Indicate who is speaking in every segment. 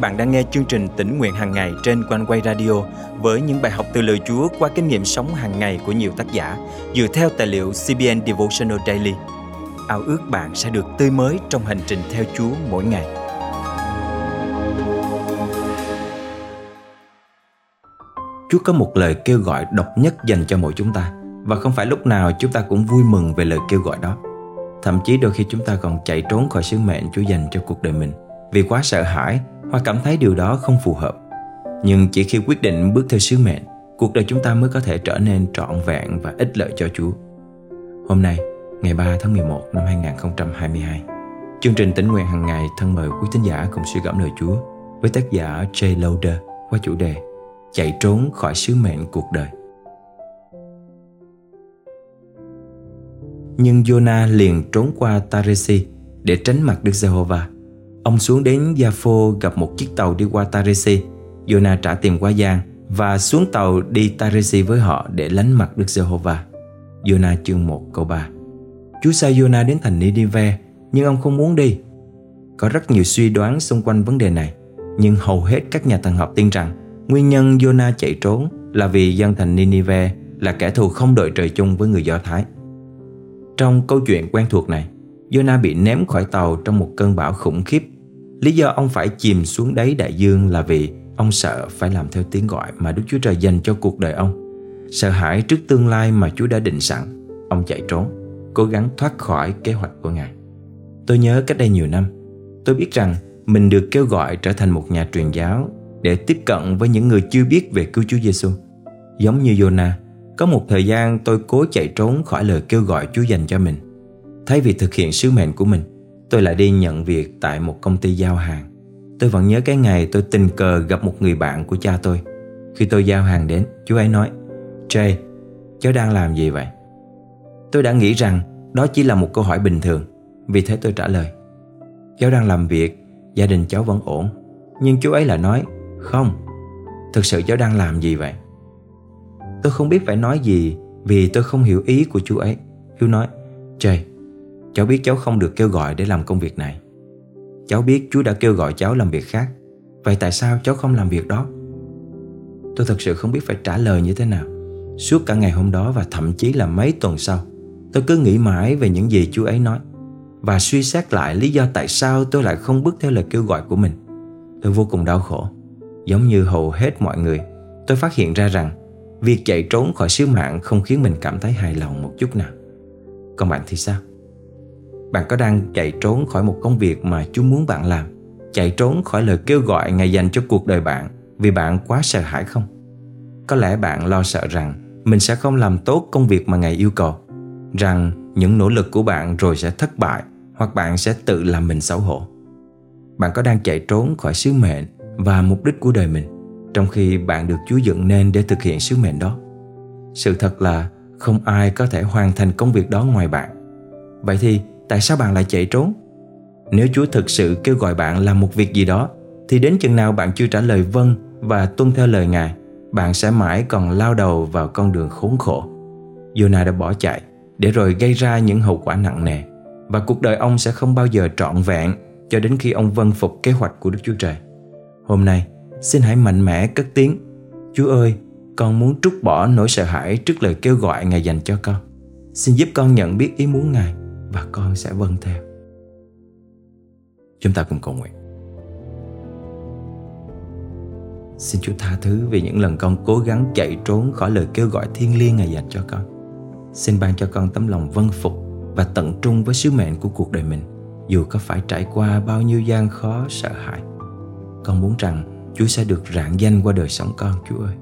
Speaker 1: bạn đang nghe chương trình tỉnh nguyện hàng ngày trên quanh quay radio với những bài học từ lời Chúa qua kinh nghiệm sống hàng ngày của nhiều tác giả dựa theo tài liệu CBN Devotional Daily. Ao ước bạn sẽ được tươi mới trong hành trình theo Chúa mỗi ngày. Chúa có một lời kêu gọi độc nhất dành cho mỗi chúng ta, và không phải lúc nào chúng ta cũng vui mừng về lời kêu gọi đó. Thậm chí đôi khi chúng ta còn chạy trốn khỏi sứ mệnh Chúa dành cho cuộc đời mình vì quá sợ hãi hoặc cảm thấy điều đó không phù hợp. Nhưng chỉ khi quyết định bước theo sứ mệnh, cuộc đời chúng ta mới có thể trở nên trọn vẹn và ích lợi cho Chúa. Hôm nay, ngày 3 tháng 11 năm 2022, chương trình tỉnh nguyện hàng ngày thân mời quý tín giả cùng suy gẫm lời Chúa với tác giả Jay Lauder qua chủ đề Chạy trốn khỏi sứ mệnh cuộc đời. Nhưng Jonah liền trốn qua Taresi để tránh mặt Đức Giê-hô-va. Ông xuống đến Gia-phô gặp một chiếc tàu đi qua Taresi. Jonah trả tiền qua giang và xuống tàu đi Taresi với họ để lánh mặt Đức Giê-hô-va. Jonah chương 1 câu 3 Chúa sai Jonah đến thành Ninive nhưng ông không muốn đi. Có rất nhiều suy đoán xung quanh vấn đề này nhưng hầu hết các nhà thần học tin rằng nguyên nhân Jonah chạy trốn là vì dân thành Ninive là kẻ thù không đội trời chung với người Do Thái. Trong câu chuyện quen thuộc này, Jonah bị ném khỏi tàu trong một cơn bão khủng khiếp. Lý do ông phải chìm xuống đáy đại dương là vì ông sợ phải làm theo tiếng gọi mà Đức Chúa Trời dành cho cuộc đời ông. Sợ hãi trước tương lai mà Chúa đã định sẵn, ông chạy trốn, cố gắng thoát khỏi kế hoạch của Ngài. Tôi nhớ cách đây nhiều năm, tôi biết rằng mình được kêu gọi trở thành một nhà truyền giáo để tiếp cận với những người chưa biết về cứu Chúa Giêsu. Giống như Jonah, có một thời gian tôi cố chạy trốn khỏi lời kêu gọi Chúa dành cho mình. Thay vì thực hiện sứ mệnh của mình, tôi lại đi nhận việc tại một công ty giao hàng. Tôi vẫn nhớ cái ngày tôi tình cờ gặp một người bạn của cha tôi. Khi tôi giao hàng đến, chú ấy nói Jay, cháu đang làm gì vậy? Tôi đã nghĩ rằng đó chỉ là một câu hỏi bình thường Vì thế tôi trả lời Cháu đang làm việc, gia đình cháu vẫn ổn Nhưng chú ấy lại nói Không, thực sự cháu đang làm gì vậy? Tôi không biết phải nói gì vì tôi không hiểu ý của chú ấy. Chú nói, Jay, cháu biết cháu không được kêu gọi để làm công việc này. Cháu biết chúa đã kêu gọi cháu làm việc khác. Vậy tại sao cháu không làm việc đó? Tôi thật sự không biết phải trả lời như thế nào. Suốt cả ngày hôm đó và thậm chí là mấy tuần sau, tôi cứ nghĩ mãi về những gì chú ấy nói và suy xét lại lý do tại sao tôi lại không bước theo lời kêu gọi của mình. Tôi vô cùng đau khổ. Giống như hầu hết mọi người, tôi phát hiện ra rằng Việc chạy trốn khỏi sứ mạng không khiến mình cảm thấy hài lòng một chút nào Còn bạn thì sao? Bạn có đang chạy trốn khỏi một công việc mà Chúa muốn bạn làm Chạy trốn khỏi lời kêu gọi Ngài dành cho cuộc đời bạn Vì bạn quá sợ hãi không? Có lẽ bạn lo sợ rằng Mình sẽ không làm tốt công việc mà Ngài yêu cầu, Rằng những nỗ lực của bạn rồi sẽ thất bại Hoặc bạn sẽ tự làm mình xấu hổ Bạn có đang chạy trốn khỏi sứ mệnh Và mục đích của đời mình trong khi bạn được Chúa dựng nên để thực hiện sứ mệnh đó. Sự thật là không ai có thể hoàn thành công việc đó ngoài bạn. Vậy thì tại sao bạn lại chạy trốn? Nếu Chúa thực sự kêu gọi bạn làm một việc gì đó thì đến chừng nào bạn chưa trả lời vâng và tuân theo lời Ngài, bạn sẽ mãi còn lao đầu vào con đường khốn khổ. Jonah đã bỏ chạy để rồi gây ra những hậu quả nặng nề và cuộc đời ông sẽ không bao giờ trọn vẹn cho đến khi ông vâng phục kế hoạch của Đức Chúa Trời. Hôm nay, Xin hãy mạnh mẽ cất tiếng Chúa ơi, con muốn trút bỏ nỗi sợ hãi trước lời kêu gọi Ngài dành cho con. Xin giúp con nhận biết ý muốn Ngài và con sẽ vâng theo. Chúng ta cùng cầu nguyện. Xin Chúa tha thứ vì những lần con cố gắng chạy trốn khỏi lời kêu gọi thiêng liêng Ngài dành cho con. Xin ban cho con tấm lòng vâng phục và tận trung với sứ mệnh của cuộc đời mình, dù có phải trải qua bao nhiêu gian khó sợ hãi. Con muốn rằng Chúa sẽ được rạng danh qua đời sống con Chúa ơi.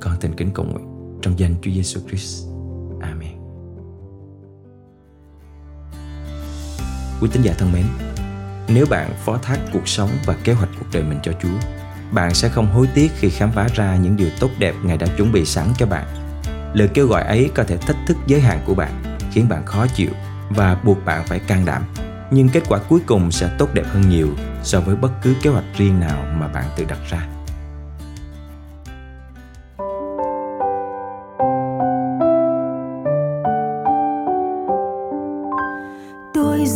Speaker 1: Con thành kính cầu nguyện trong danh Chúa Giêsu Christ. Quý tín giả thân mến, nếu bạn phó thác cuộc sống và kế hoạch cuộc đời mình cho Chúa, bạn sẽ không hối tiếc khi khám phá ra những điều tốt đẹp Ngài đã chuẩn bị sẵn cho bạn. Lời kêu gọi ấy có thể thách thức giới hạn của bạn, khiến bạn khó chịu và buộc bạn phải can đảm nhưng kết quả cuối cùng sẽ tốt đẹp hơn nhiều so với bất cứ kế hoạch riêng nào mà bạn tự đặt ra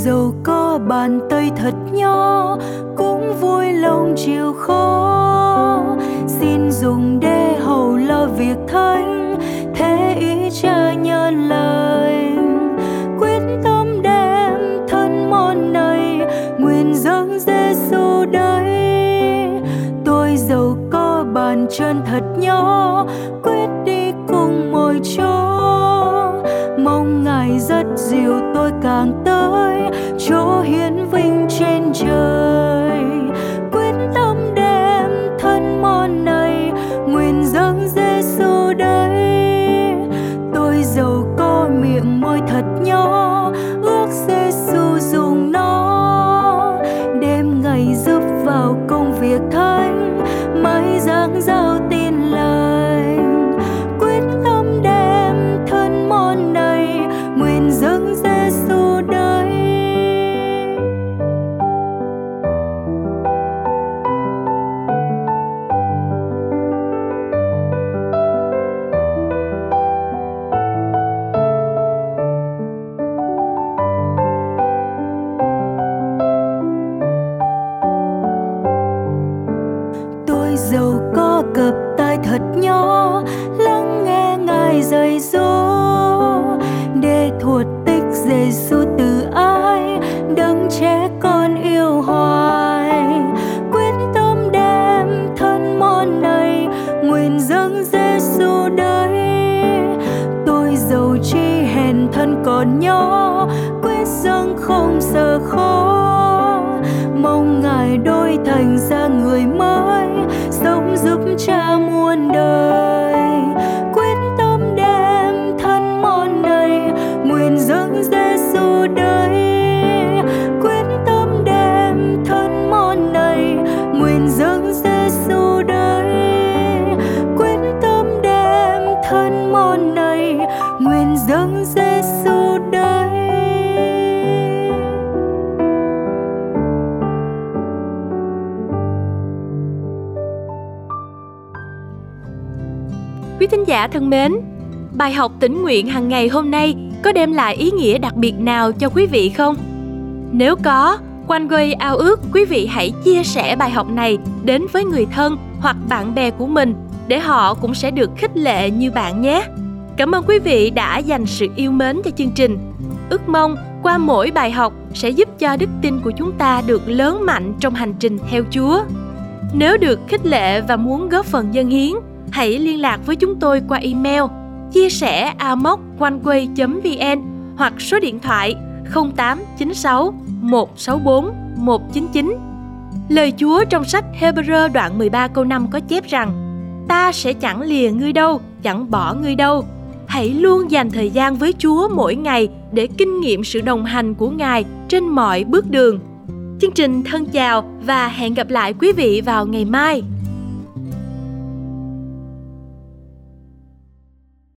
Speaker 2: dầu có bàn tay thật nhỏ, cũng vui lòng chịu khó. Xin dùng để hầu lo việc thánh thế ý cha nhân lời. Quyết tâm đem thân món này, nguyện dâng Giêsu đây. Tôi giàu có bàn chân thật nhỏ, quyết đi cùng mỗi chỗ mong ngài rất dịu tôi càng vào công việc thánh dầu có cập tai thật nhỏ lắng nghe ngài dạy dỗ.
Speaker 3: Quý thính giả thân mến, bài học tỉnh nguyện hàng ngày hôm nay có đem lại ý nghĩa đặc biệt nào cho quý vị không? Nếu có, Quanh Quay ao ước quý vị hãy chia sẻ bài học này đến với người thân hoặc bạn bè của mình để họ cũng sẽ được khích lệ như bạn nhé. Cảm ơn quý vị đã dành sự yêu mến cho chương trình. Ước mong qua mỗi bài học sẽ giúp cho đức tin của chúng ta được lớn mạnh trong hành trình theo Chúa. Nếu được khích lệ và muốn góp phần dân hiến, hãy liên lạc với chúng tôi qua email chia sẻ amoconeway.vn hoặc số điện thoại 0896 164 199. Lời Chúa trong sách Hebrew đoạn 13 câu 5 có chép rằng Ta sẽ chẳng lìa ngươi đâu, chẳng bỏ ngươi đâu. Hãy luôn dành thời gian với Chúa mỗi ngày để kinh nghiệm sự đồng hành của Ngài trên mọi bước đường. Chương trình thân chào và hẹn gặp lại quý vị vào ngày mai.